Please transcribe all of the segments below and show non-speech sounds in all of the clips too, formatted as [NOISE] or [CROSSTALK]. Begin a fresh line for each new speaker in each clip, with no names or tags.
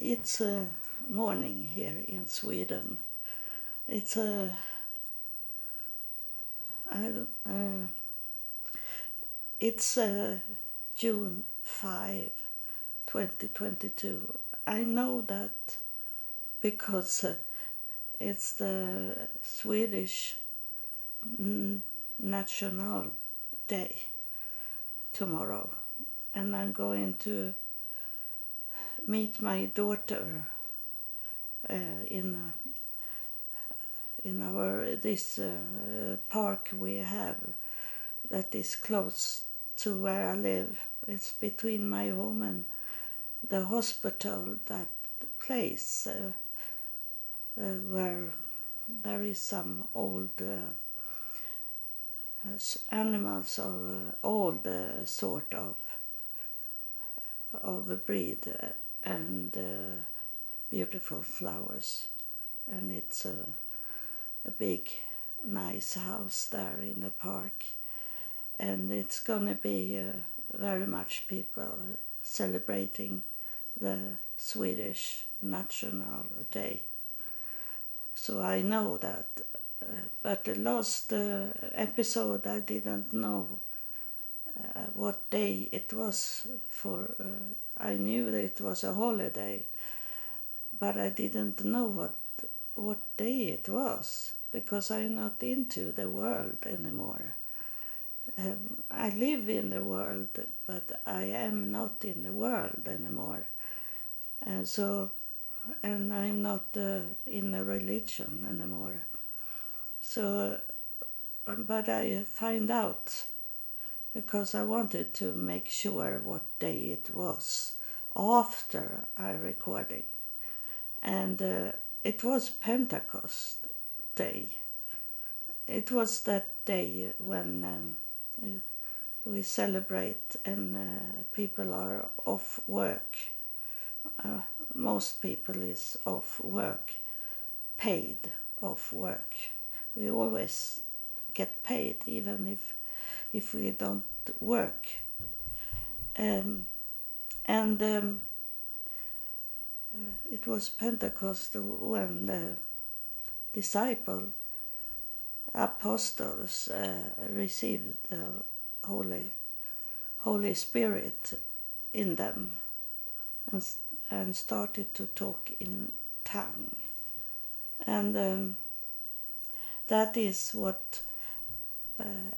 It's a morning here in Sweden. It's a I uh, it's uh, June 5, 2022. I know that because uh, it's the Swedish National Day tomorrow, and I'm going to meet my daughter uh, in in our this uh, park we have that is close to where I live. It's between my home and the hospital. That place uh, uh where there is some old uh, animals of uh, old sort of of breed and uh, beautiful flowers. And it's a, a big, nice house there in the park. And it's gonna be uh, very much people celebrating the Swedish National Day. So I know that. Uh, but the last uh, episode I didn't know what day it was for uh, I knew that it was a holiday, but I didn't know what what day it was because I'm not into the world anymore. Um, I live in the world, but I am not in the world anymore. And so, and I'm not uh, in a religion anymore. So, but I find out because I wanted to make sure what day it was after I recording. And uh, it was Pentecost Day. It was that day when um, we celebrate and uh, people are off work. Uh, most people is off work, paid off work. We always get paid even if if we don't work. Um, and um, uh, it was Pentecost when the disciple apostles uh, received the Holy Holy Spirit in them and and started to talk in tongue. And um, that is what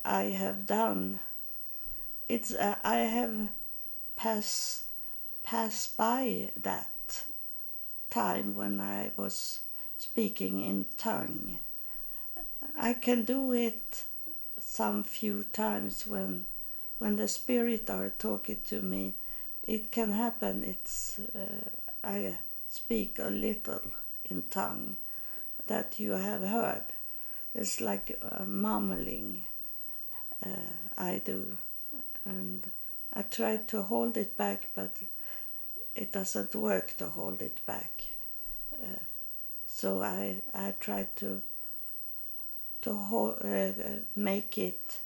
I have done. It's uh, I have passed passed by that time when I was speaking in tongue. I can do it some few times when when the spirit are talking to me. It can happen. It's uh, I speak a little in tongue that you have heard it's like uh, mumbling uh, I do. And I try to hold it back, but it doesn't work to hold it back. Uh, so I, I try to to hold, uh, uh, make it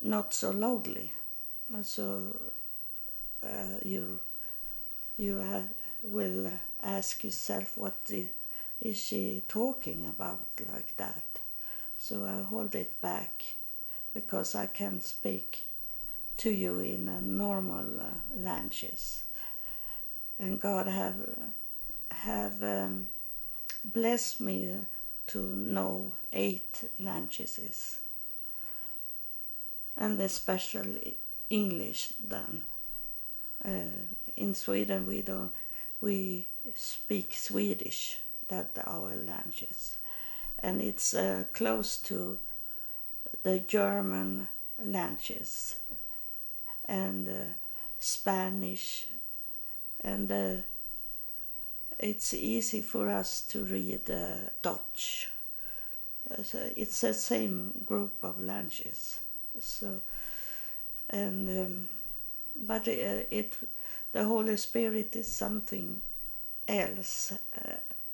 not so loudly. So uh, you you will ask yourself what is she talking about like that so I hold it back because I can't speak to you in a normal uh, languages. And God have have um, blessed me to know eight languages, and especially English. Then uh, in Sweden we don't we speak Swedish. That our languages and it's uh, close to the German languages and uh, Spanish, and uh, it's easy for us to read uh, Dutch. Uh, so it's the same group of languages. So, and um, but uh, it, the Holy Spirit is something else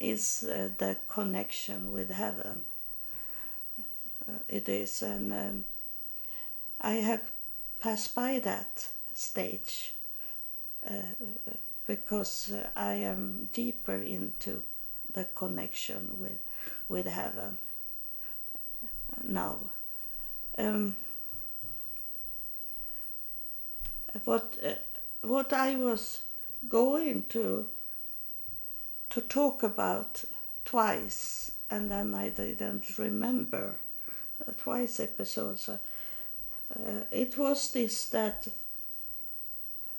is uh, the connection with heaven. Uh, it is, and um, I have passed by that stage uh, because uh, I am deeper into the connection with with heaven now. Um, what uh, what I was going to to talk about twice, and then I didn't remember uh, twice episodes. Uh, uh, it was this that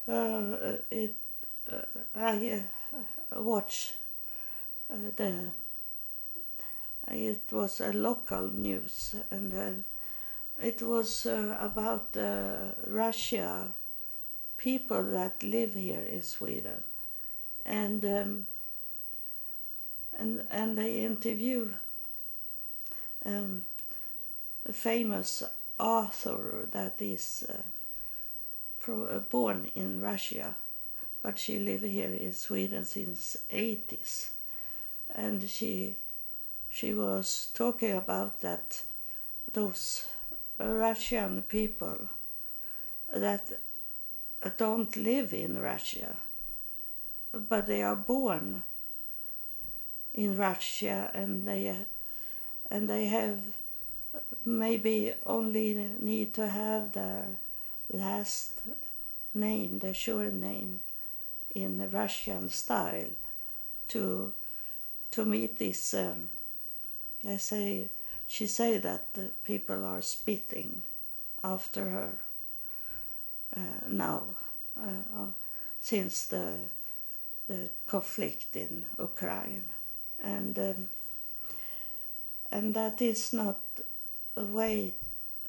uh, it uh, I uh, watch the it was a local news and it was about Russia people that live here in Sweden and um, and and they interview um, a famous author that is uh, pro, uh, born in Russia, but she lived here in Sweden since 80s, and she she was talking about that those Russian people that don't live in Russia, but they are born in Russia and they and they have maybe only need to have the last name, the surname in the Russian style to to meet this um, they say she say that the people are spitting after her uh, now uh, uh, since the the conflict in Ukraine and um, and that is not a way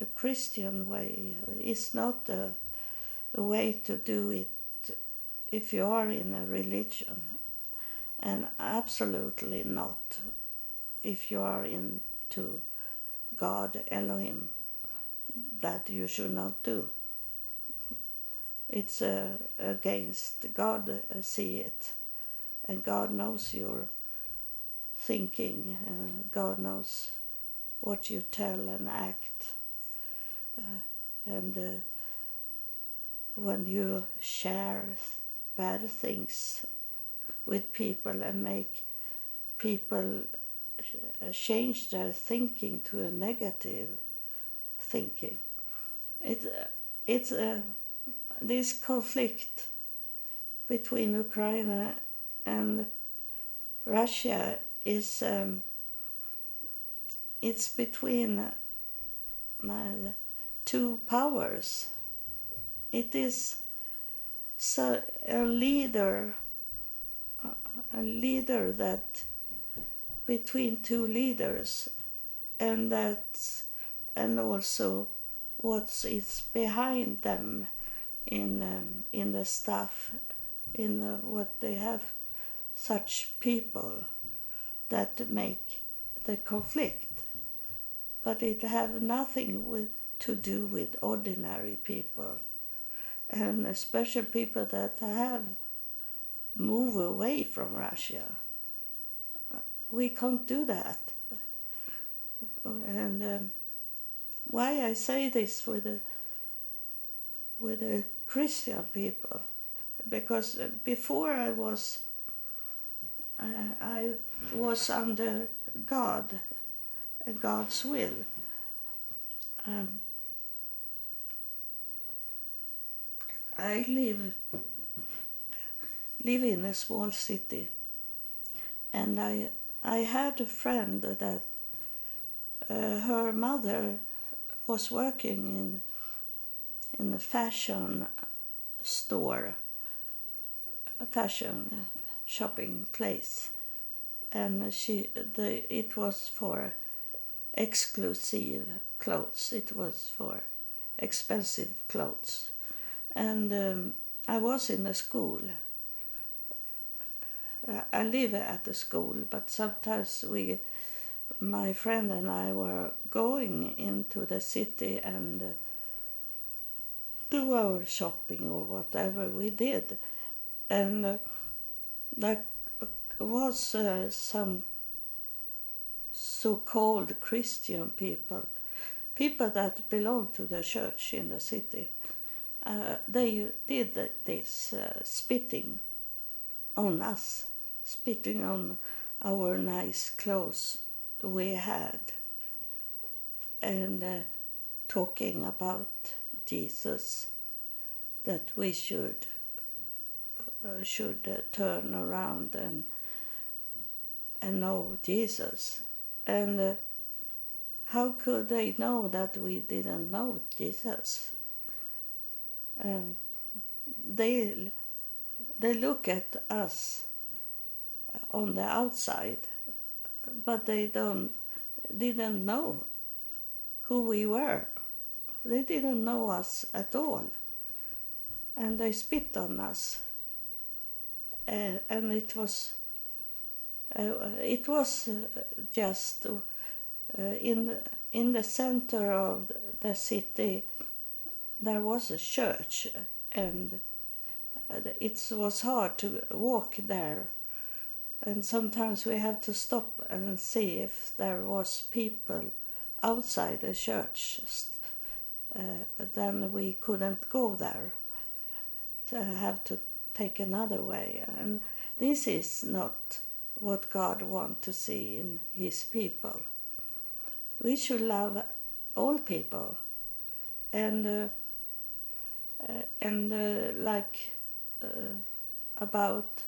a Christian way. It's not a, a way to do it if you are in a religion. And absolutely not if you are into God Elohim that you should not do. It's uh, against God uh, see it. And God knows your thinking uh, God knows what you tell and act. Uh, and uh, when you share bad things with people and make people uh, change their thinking to a negative thinking it it's a this conflict between Ukraine and Russia is um, it's between uh, two powers. It is so a leader, a leader that between two leaders, and that's and also what is behind them in um, in the stuff in the, what they have such people that make the conflict. But it have nothing with to do with ordinary people. And especially people that have moved away from Russia. We can't do that. And um, why I say this with a with a Christian people because before I was uh, I was under God and God's will. Um, I live live in a small city, and I I had a friend that uh, her mother was working in in a fashion store, a fashion shopping place, and she the it was for exclusive clothes. It was for expensive clothes, and um, I was in a school. I live at the school, but sometimes we, my friend and I, were going into the city and. Uh, do our shopping or whatever we did. And uh, there was uh, some so called Christian people, people that belonged to the church in the city. Uh, they did this uh, spitting on us, spitting on our nice clothes we had, and uh, talking about Jesus, that we should uh, should uh, turn around and and know Jesus, and uh, how could they know that we didn't know Jesus? Um, they they look at us on the outside, but they don't didn't know who we were. They didn't know us at all, and they spit on us. Uh, and it was uh, it was uh, just in in the center of the city there was a church and it was hard to walk there. And sometimes we had to stop and see if there was people outside the church uh, then we couldn't go there to have to take another way and this is not what god wants to see in his people. We should love all people and uh, uh, and uh, like uh, about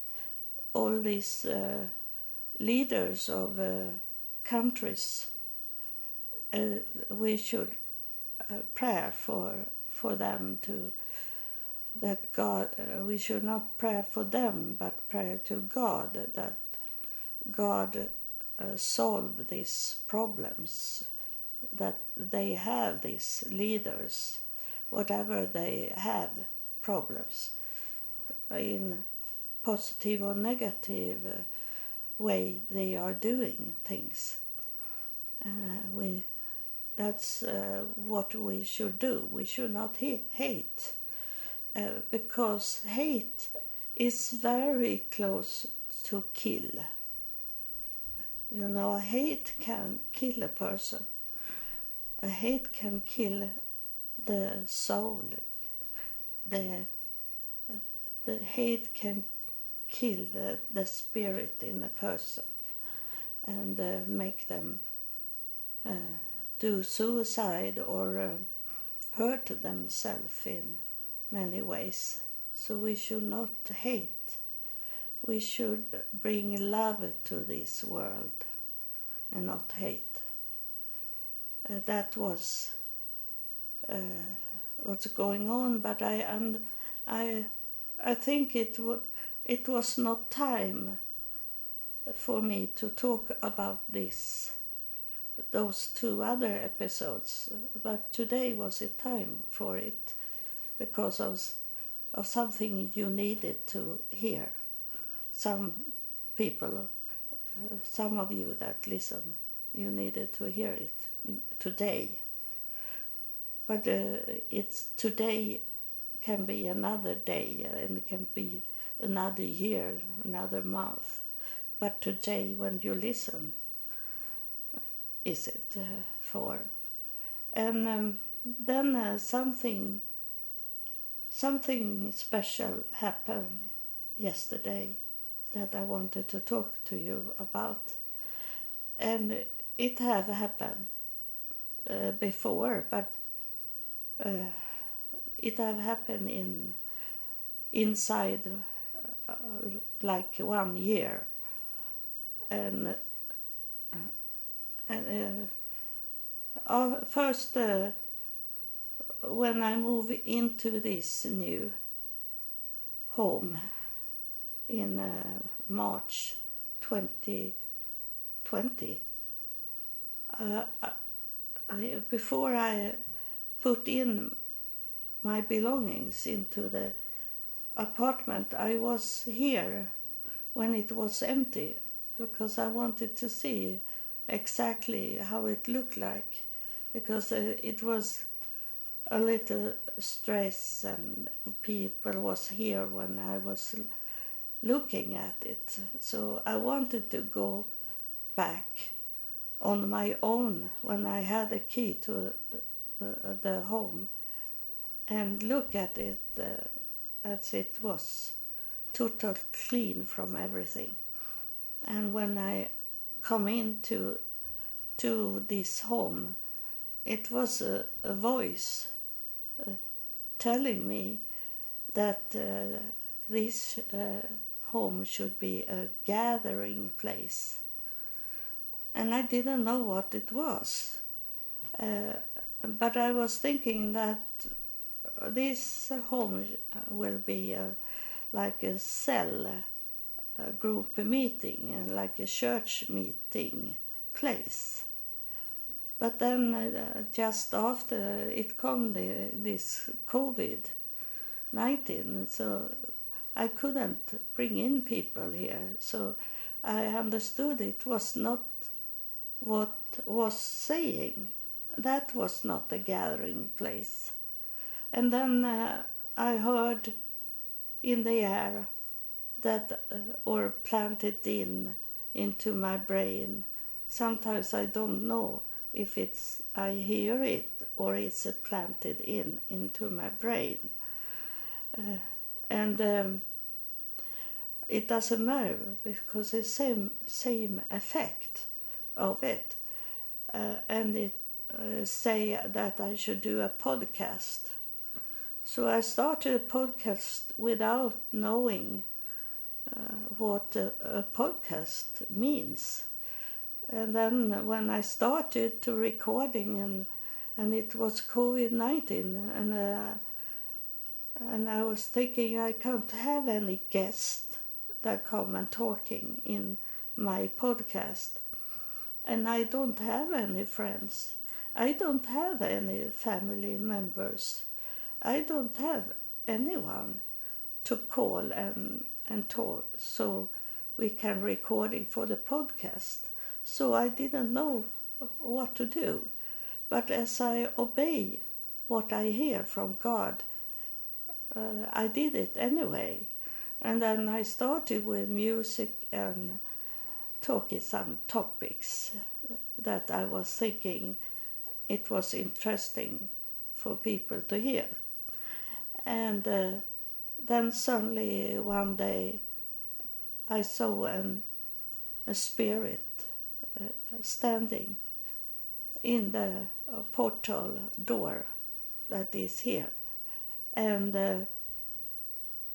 all these uh, leaders of countries we should pray for for them to that God we should not pray for them but pray to God that God uh, solve these problems that they have these leaders whatever they have problems in positive or negative uh, way they are doing things. Uh, we that's uh, what we should do. We should not hate uh, because hate is very close to kill you know, hate can kill a person. A hate can kill the soul. The the hate can kill the, the spirit in a person and uh, make them uh, do suicide or uh, hurt themselves in many ways. So we should not hate we should bring love to this world and not hate. Uh, that was uh, what's going on, but I and I I think it it was not time for me to talk about this those two other episodes, but today was it time for it because of of something you needed to hear some people, uh, some of you that listen, you needed to hear it today. But uh, it's today can be another day and it can be another year, another month. But today, when you listen, is it uh, for? And um, then uh, something, something special happened yesterday that I wanted to talk to you about. And it have happened uh, before, but uh, it have happened in inside uh, like one year, and uh, and uh, first uh, when I move into this new home in uh, March 2020. Uh, I, before I put in my belongings into the apartment, I was here when it was empty because I wanted to see exactly how it looked like because uh, it was a little stress and people was here when I was looking at it. So I wanted to go back on my own when I had a key to the, the, the home and look at it uh, as it was total clean from everything. And when I come into to this home, it was a, a voice uh, telling me that uh, this uh, home should be a gathering place. And I didn't know what it was. Uh, but I was thinking that this home will be a, like a cell, a group meeting, like a church meeting place. But then uh, just after it come the, this COVID 19, so I couldn't bring in people here. So I understood it was not what was saying. That was not a gathering place. And then uh, I heard in the air that, uh, or planted in into my brain. Sometimes I don't know if it's I hear it or it's planted in into my brain. Uh, and um, it doesn't matter because it's same same effect of it. Uh, and it uh, say that I should do a podcast. So I started a podcast without knowing uh, what a, a podcast means and then when I started to recording and and it was COVID nineteen and uh, and I was thinking I can't have any guests that come and talking in my podcast. And I don't have any friends. I don't have any family members. I don't have anyone to call and and talk so we can recording for the podcast so I didn't know what to do. But as I obey what I hear from God, uh, I did it anyway. And then I started with music and talking some topics that I was thinking it was interesting for people to hear. And uh, then suddenly one day I saw an, a spirit standing in the uh, portal door that is here. And uh,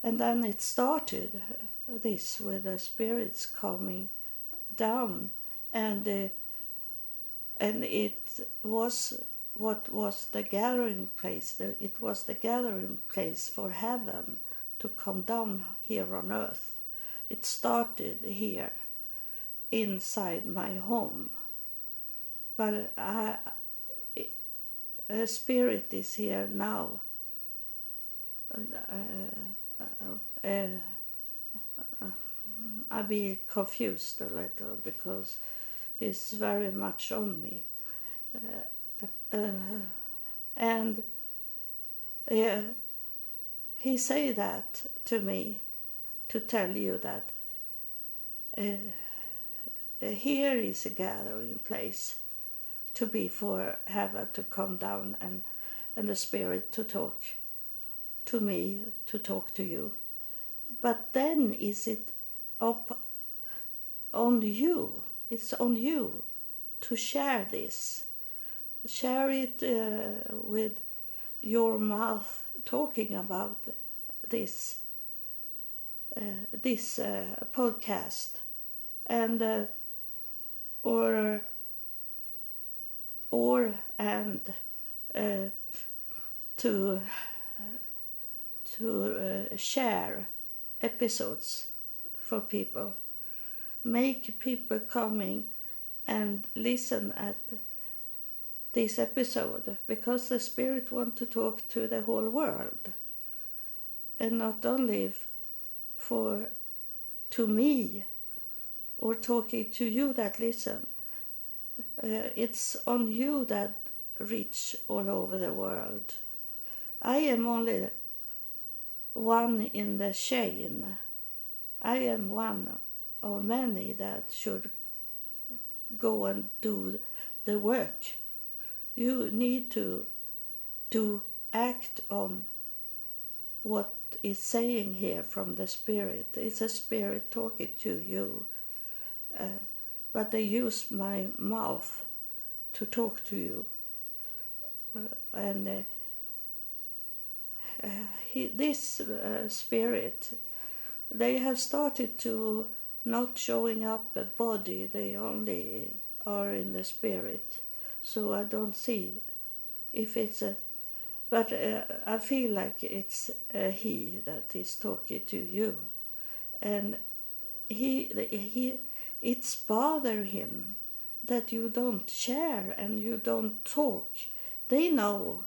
and then it started this with the spirits coming down. And uh, and it was what was the gathering place. It was the gathering place for heaven to come down here on earth. It started here inside my home. But I, a spirit is here now. Uh, uh, uh, I be confused a little because he's very much on me, and yeah, he say that to me to tell you that here is a gathering place to be for heaven to come down and, and the spirit to talk to me, to talk to you. But then is it up on you? It's on you to share this. Share it uh, with your mouth talking about this uh, this uh, podcast and uh, or or and uh, to to uh, share episodes for people. Make people coming and listen at this episode because the spirit want to talk to the whole world. And not only for to me or talking to you that listen. Uh, it's on you that reach all over the world. I am only one in the chain. I am one of many that should go and do the work. You need to to act on what is saying here from the spirit. It's a spirit talking to you. Uh, but they use my mouth to talk to you. Uh, and uh, uh he, this uh, spirit, they have started to not showing up a body, they only are in the spirit. So I don't see if it's a but uh, I feel like it's he that is talking to you, and he he it's bother him that you don't share and you don't talk. They know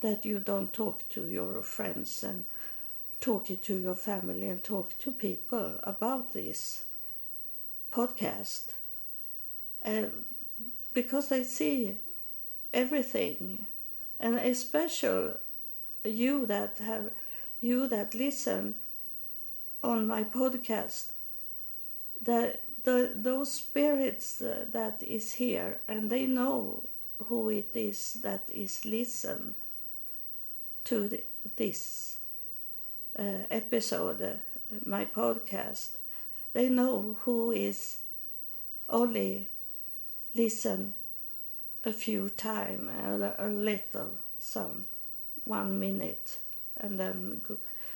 that you don't talk to your friends and talk to your family and talk to people about this podcast uh, because they see everything and especially you that have you that listen on my podcast that the those spirits uh, that is here and they know who it is that is listen to the, this uh, episode uh, my podcast they know who is only listen a few time, a, a little, some one minute, and then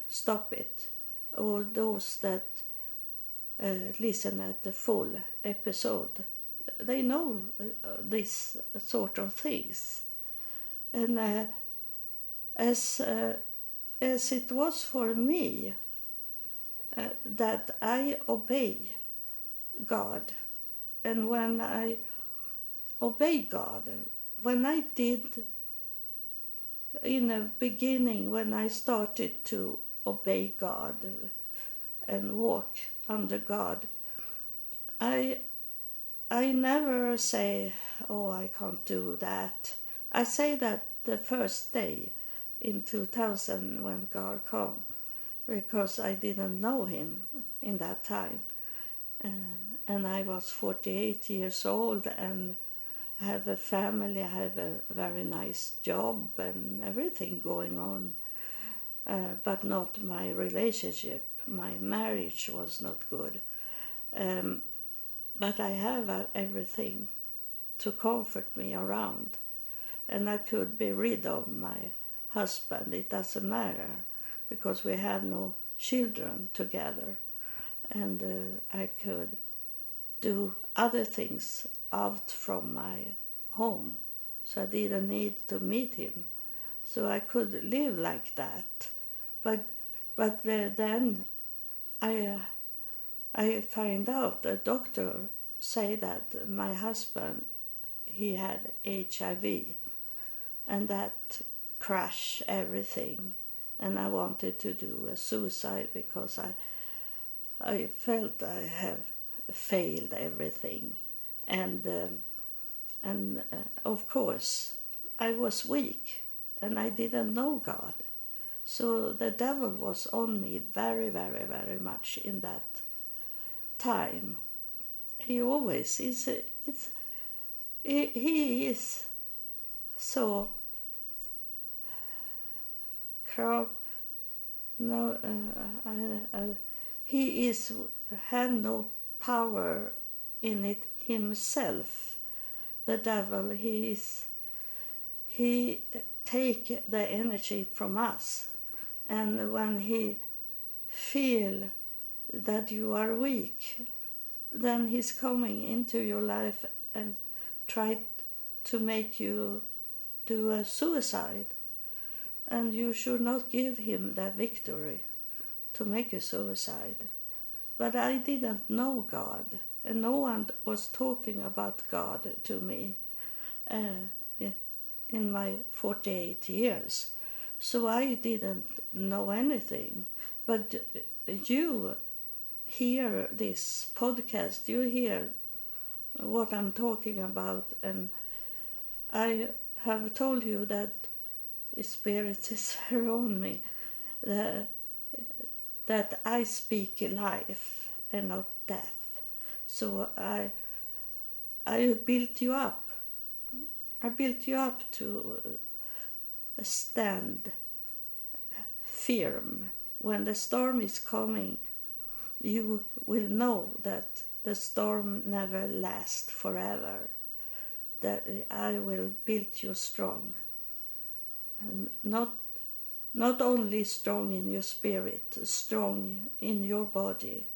stop it. Or those that uh, listen at the full episode, they know uh, this sort of things. And uh, as as it was for me, that I obey God, and when I obey God. When I did in the beginning, when I started to obey God and walk under God, I I never say, "Oh, I can't do that." I say that the first day in 2000 when God came, because I didn't know Him in that time, and, and I was 48 years old and I have a family, I have a very nice job and everything going on, uh, but not my relationship. My marriage was not good. Um, but I have uh, everything to comfort me around, and I could be rid of my husband. It doesn't matter because we have no children together, and uh, I could do other things out from my home. So I didn't need to meet him. So I could live like that. But but then I uh, I find out the doctor say that my husband he had HIV and that crashed everything. And I wanted to do a suicide because I I felt I have failed everything. And um, and uh, of course I was weak and I didn't know God so the devil was on me very very very much in that time. He always is it's he, is so no uh, I, he is have no power in it himself. The devil, he is, he take the energy from us, and when he feel that you are weak, then he's coming into your life and try to make you do a suicide. And you should not give him that victory to make a suicide. But I didn't know God and no one was talking about God to me uh, in my 48 years. So I didn't know anything. But you hear this podcast, you hear what I'm talking about, and I have told you that Spirit [LAUGHS] is around me, that I speak life and not death. So I, I built you up. I built you up to stand firm. When the storm is coming, you will know that the storm never lasts forever. That I will build you strong. And not not only strong in your spirit, strong in your body.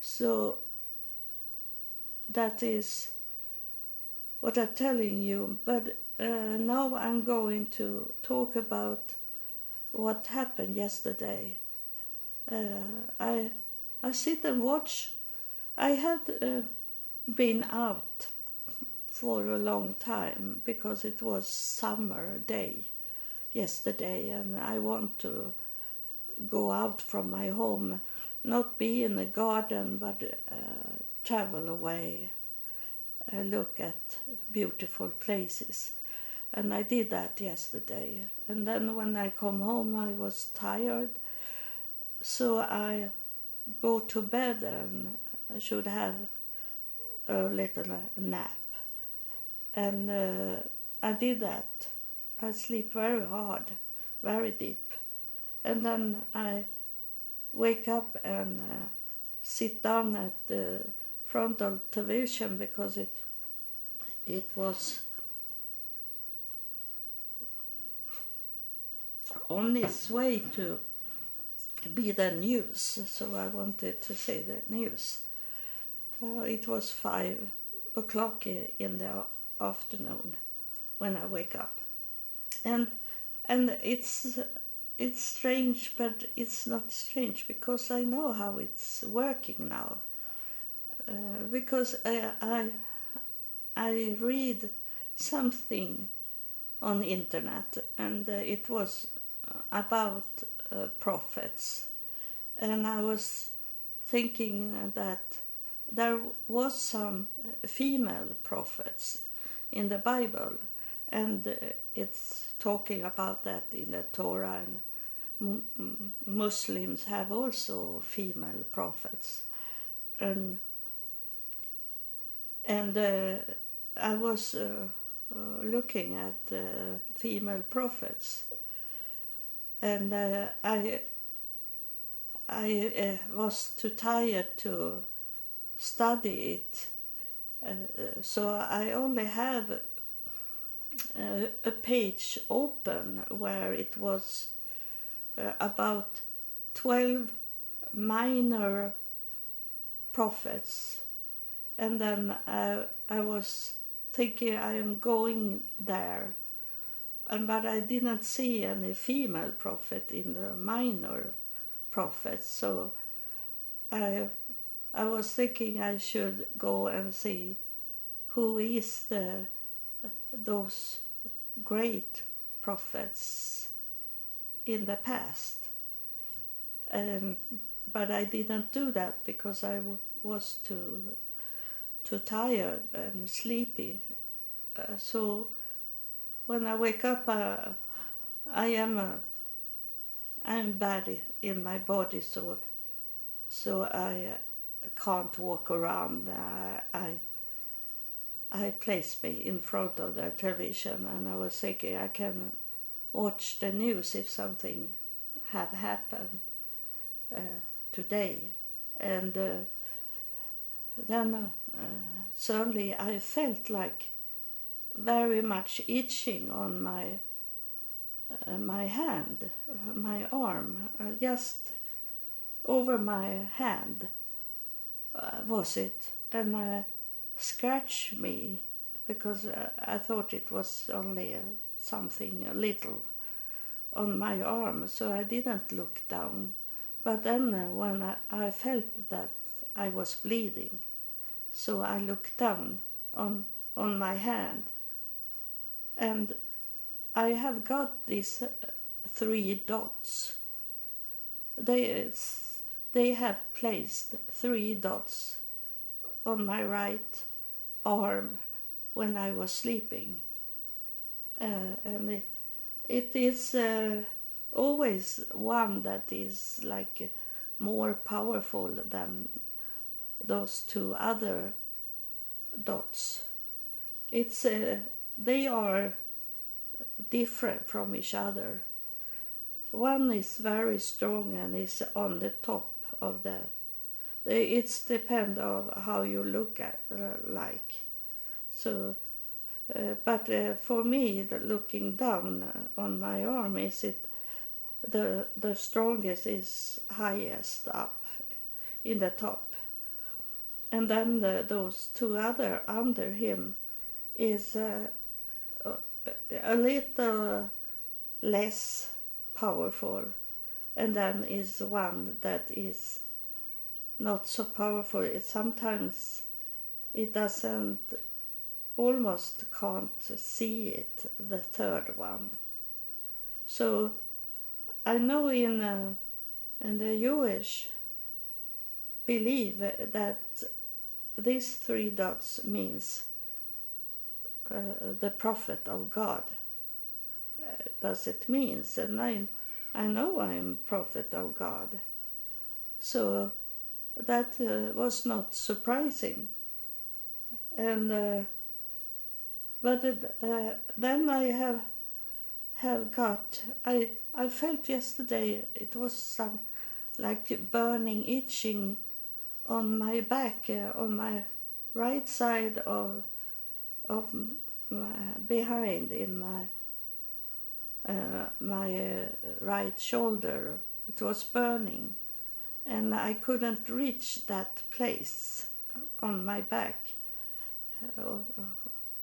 So that is what I'm telling you. But uh, now I'm going to talk about what happened yesterday. Uh, I I sit and watch. I had uh, been out for a long time because it was summer day yesterday and I want to go out from my home, not be in the garden but uh, travel away, uh, look at beautiful places. And I did that yesterday. And then when I come home, I was tired. So I go to bed and I should have a little nap. And uh, I did that. I sleep very hard, very deep. And then I wake up and uh, sit down at the front of television because it it was on its way to be the news, so I wanted to say the news. Uh, it was five o'clock in the afternoon when I wake up, and and it's it's strange, but it's not strange because I know how it's working now. Uh, because I, I I read something on the internet, and uh, it was about uh, prophets, and I was thinking that there was some female prophets in the Bible, and uh, it's talking about that in the Torah, and Muslims have also female prophets, and and uh, I was uh, uh, looking at female prophets, and uh, I I uh, was too tired to study it, uh, so I only have a, a page open where it was about twelve minor prophets. And then I, I was thinking I am going there, and but I didn't see any female prophet in the minor prophets, so I I was thinking I should go and see who is the those great prophets in the past. Um, but I didn't do that because I was too too tired and sleepy. Uh, so when I wake up, uh, I am uh, I'm bad in my body, so so I can't walk around. I I place me in front of the television, and I was thinking I can watch the news if something have happened uh, today, and uh, then uh, suddenly I felt like very much itching on my uh, my hand, my arm, uh, just over my hand uh, was it, and uh, scratched me because uh, I thought it was only something a little on my arm, so I didn't look down. But then when I, I felt that I was bleeding, so I looked down on, on my hand and I have got these uh, three dots. They, they have placed three dots on my right arm when I was sleeping. Uh, and it, it is uh, always one that is like more powerful than those two other dots. It's uh, they are different from each other, one is very strong and is on the top of the. It's depend of how you look at uh, like, so. Uh, but uh, for me, looking down on my arm is it the the strongest is highest up in the top, and then the, those two other under him is uh, a little less powerful, and then is one that is not so powerful. It sometimes it doesn't almost can't see it the third one so i know in uh, in the jewish believe that these three dots means uh, the prophet of god. Uh, does it means and i i know i'm prophet of god. So that uh, was not surprising. And but then I have have got I I felt yesterday it was some like burning itching on my back uh, on my right side of of my, behind in my uh, my uh, right shoulder it was burning and I couldn't reach that place on my back uh,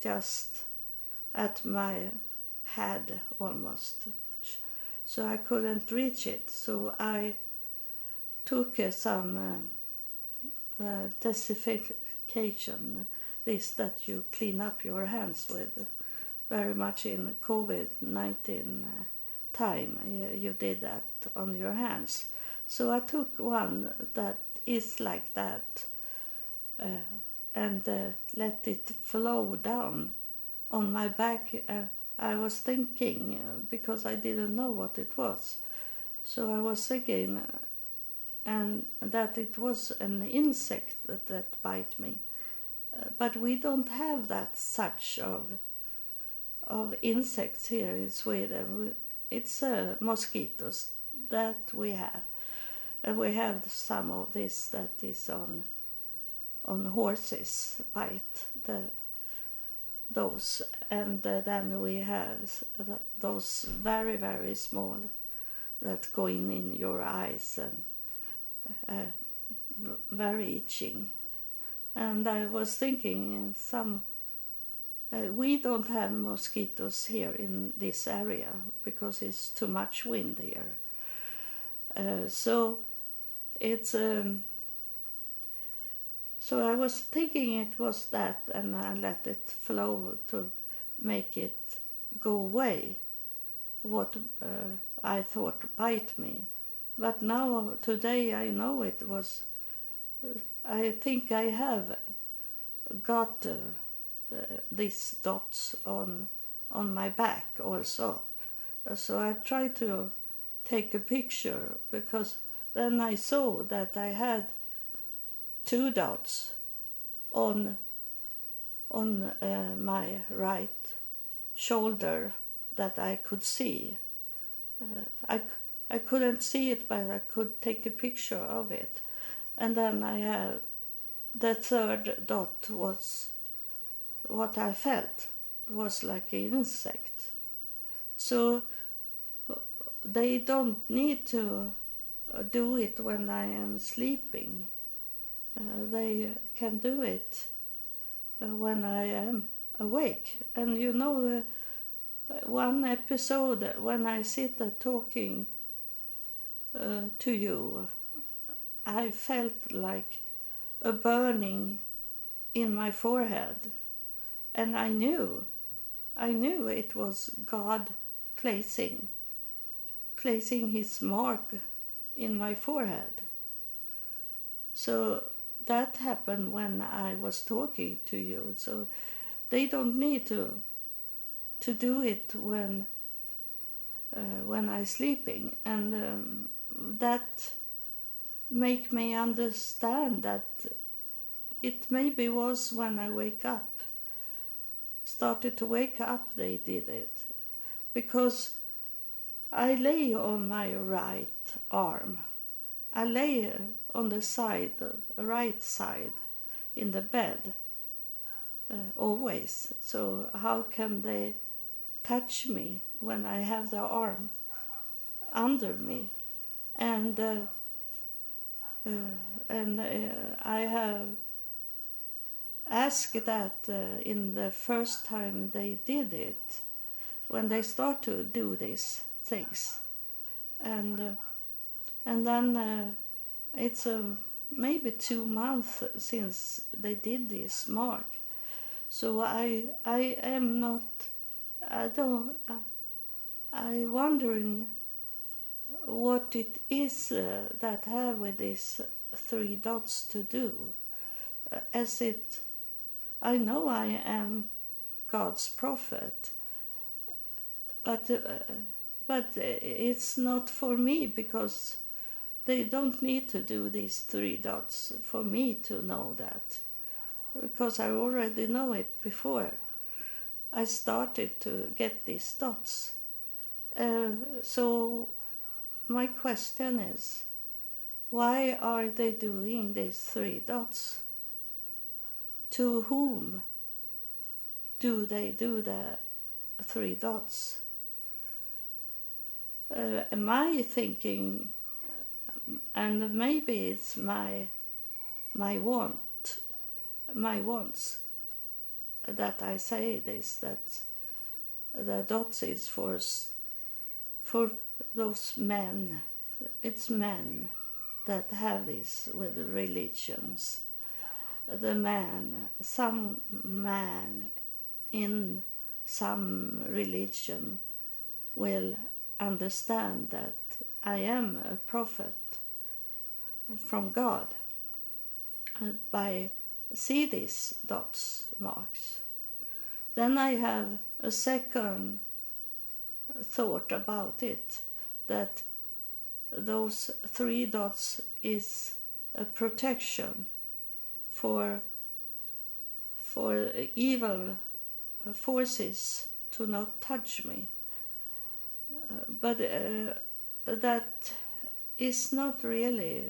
just at my head almost. So I couldn't reach it. So I took uh, some uh, uh, desinfection, this that you clean up your hands with, very much in COVID 19 uh, time. You did that on your hands. So I took one that is like that uh, and uh, let it flow down on my back. And I was thinking, because I didn't know what it was, so I was thinking, and that it was an insect that, that bite me. But we don't have that such of of insects here in Sweden. We, it's uh, mosquitoes that we have, and we have some of this that is on on horses bite the those. And uh, then we have those very very small that go in in your eyes and uh, very itching and i was thinking some uh, we don't have mosquitoes here in this area because it's too much wind here uh, so it's um, so I was thinking it was that, and I let it flow to make it go away. What uh, I thought bite me, but now today I know it was. I think I have got uh, uh, these dots on on my back also. So I tried to take a picture because then I saw that I had two dots on on uh, my right shoulder that I could see. Uh, I, I couldn't see it, but I could take a picture of it. And then I had the third dot was what I felt was like an insect. So they don't need to do it when I am sleeping. Uh, they can do it uh, when I am awake. And you know, uh, one episode when I sit there talking uh, to you, I felt like a burning in my forehead. And I knew, I knew it was God placing, placing His mark in my forehead. So that happened when I was talking to you. So they don't need to to do it when uh, when I'm sleeping, and um, that make me understand that it maybe was when I wake up, started to wake up. They did it because I lay on my right arm. I lay on the side, right side, in the bed, uh, always. So how can they touch me when I have the arm under me? And uh, and uh, I have asked that uh, in the first time they did it, when they start to do these things, and and then it's maybe two months since they did this mark, so I I am not I don't uh, I wondering what it is uh, that have with these three dots to do, uh, as it I know I am God's prophet, but uh, but it's not for me because they don't need to do these three dots for me to know that because I already know it before I started to get these dots. Uh, so my question is why are they doing these three dots? To whom do they do the three dots? Uh, am I thinking, and maybe it's my my want, my wants, that I say this that the dots is for for those men. It's men that have this with religions. The man, some man in some religion will understand that I am a prophet from God uh, by see these dots marks. Then I have a second thought about it that those three dots is a protection for for evil forces to not touch me. Uh, but uh, that is not really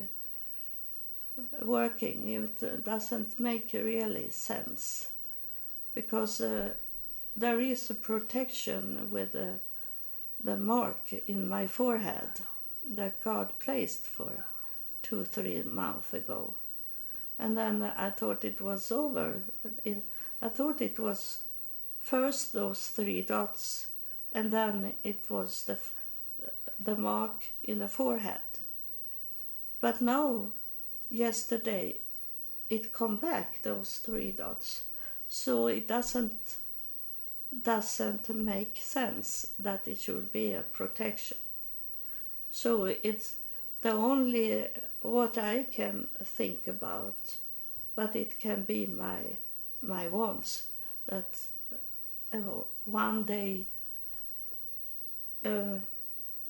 working. It doesn't make really sense because uh, there is a protection with the, the mark in my forehead that God placed for two, three months ago. And then I thought it was over. It, I thought it was first those three dots, and then it was the, the mark in the forehead. But now, yesterday, it come back, those three dots. So it doesn't doesn't make sense that it should be a protection. So it's the only what I can think about, but it can be my my wants that uh, one day uh,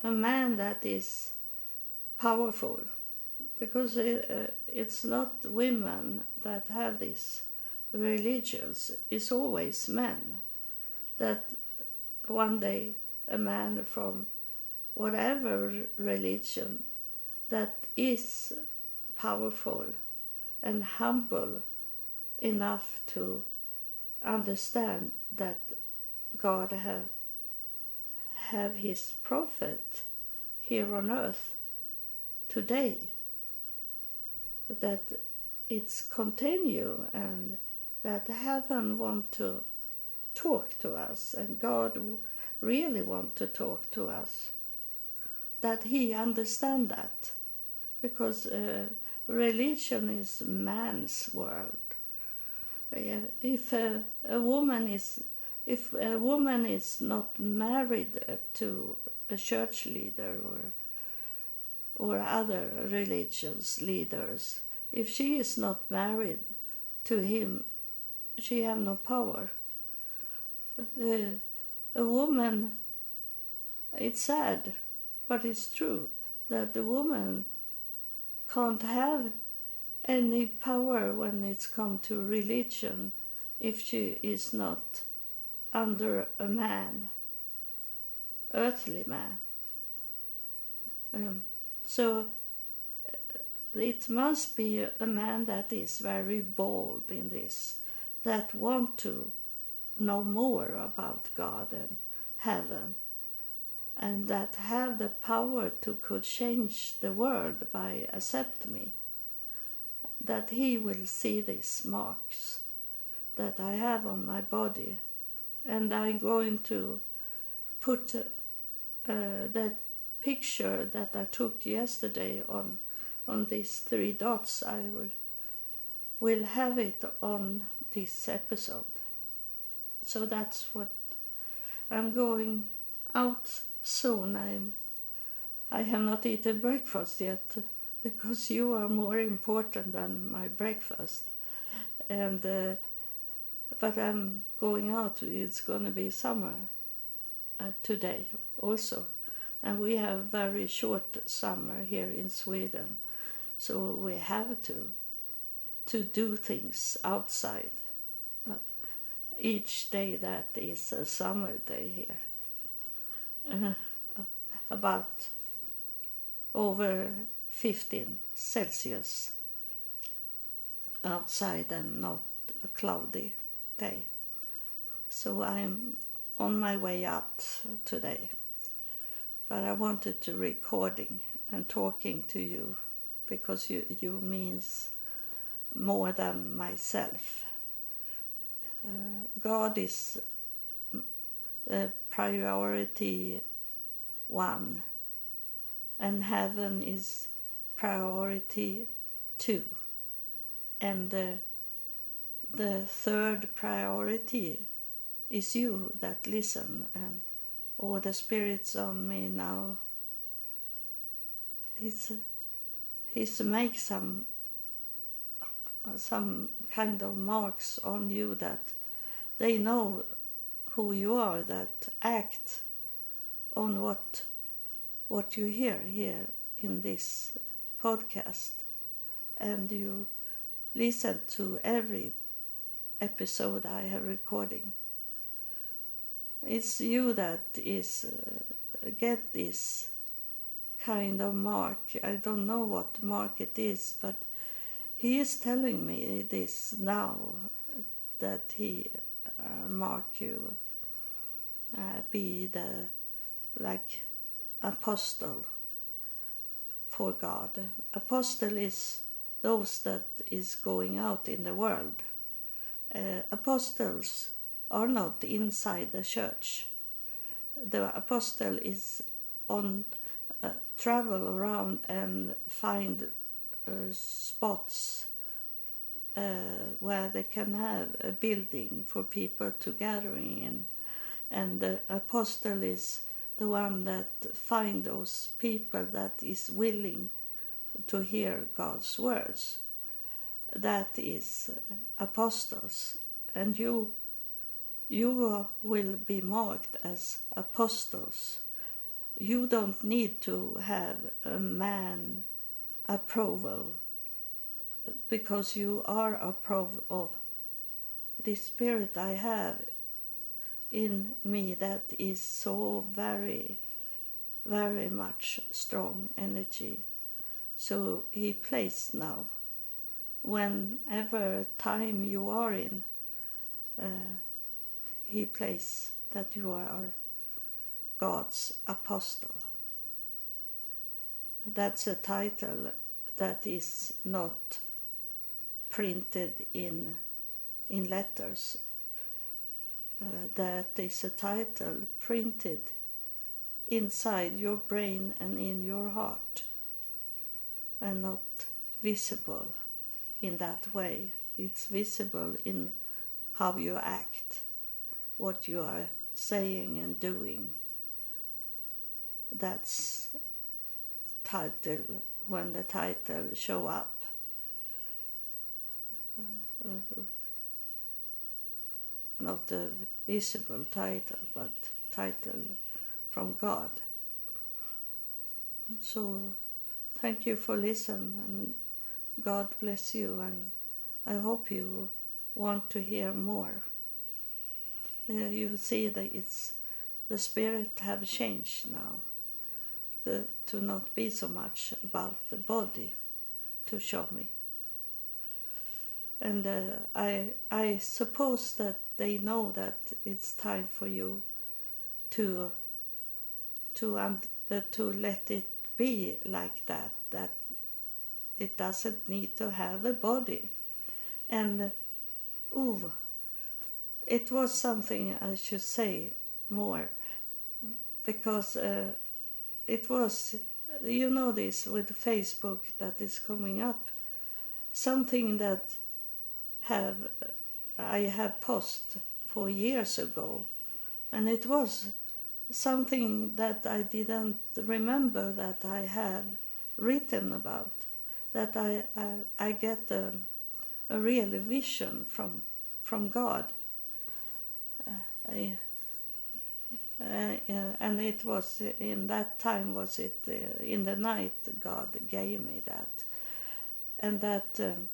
a man that is powerful because it, uh, it's not women that have these religions it's always men that one day a man from whatever religion that is powerful and humble enough to understand that God have have his prophet here on earth today that it's continue and that heaven want to talk to us and God really want to talk to us that he understand that. Because uh, religion is man's world. If a, a woman is if a woman is not married to a church leader or or other religions leaders if she is not married to him she have no power uh, a woman it's sad but it's true that the woman can't have any power when it's come to religion if she is not under a man, earthly man. Um, so it must be a man that is very bold in this, that want to know more about God and heaven, and that have the power to could change the world by accept me. That he will see these marks that I have on my body, and I'm going to put uh, that picture that I took yesterday on on these three dots. I will will have it on this episode. So that's what I'm going out soon. I'm I have not eaten breakfast yet because you are more important than my breakfast. And uh, but I'm going out. It's going to be summer uh, today also, and we have very short summer here in Sweden, so we have to to do things outside. Each day that is a summer day here. Uh, about over 15 Celsius outside and not a cloudy day. So I'm on my way out today. But I wanted to recording and talking to you because you, you means more than myself. Uh, God is the priority one. And heaven is priority two. And the, the third priority is you that listen and all the spirits on me now. He's he's make some some kind of marks on you that they know who you are that act on what what you hear here in this podcast and you listen to every episode I have recording it's you that is uh, get this kind of mark. I don't know what mark it is, but he is telling me this now that he uh, mark you uh, be the like apostle for God. Apostle is those that is going out in the world. Uh, apostles are not inside the church. The apostle is on uh, travel around and find spots uh, where they can have a building for people to gathering in, and the apostle is the one that find those people that is willing to hear God's words. That is apostles, and you you will be marked as apostles. You don't need to have a man approval because you are approved of the spirit I have in me that is so very, very much strong energy. So he plays now. Whenever time you are in, uh, he plays that you are God's apostle. That's a title that is not printed in in letters. Uh, that is a title printed inside your brain and in your heart and not visible in that way. It's visible in how you act what you are saying and doing. That's title when the title show up. Not a visible title, but title from God. So thank you for listening and God bless you and I hope you want to hear more uh, you see that it's the spirit have changed now. The, to not be so much about the body to show me. And uh, I, I suppose that they know that it's time for you to, to, uh, to let it be like that, that it doesn't need to have a body. And, ooh, it was something I should say more because uh, it was, you know, this with Facebook that is coming up, something that have I have posted for years ago, and it was something that I didn't remember that I have written about, that I I, I get a, a real vision from from God. Uh, I, Eh, eh, and it was in that time was it uh, in the night God gave me that, and that um,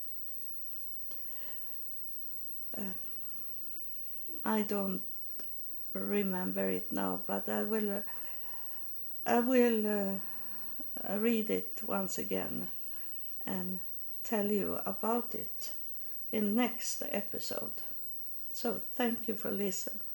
I don't remember it now, but I will I will read it once again and tell you about it in next episode. So thank you for listening.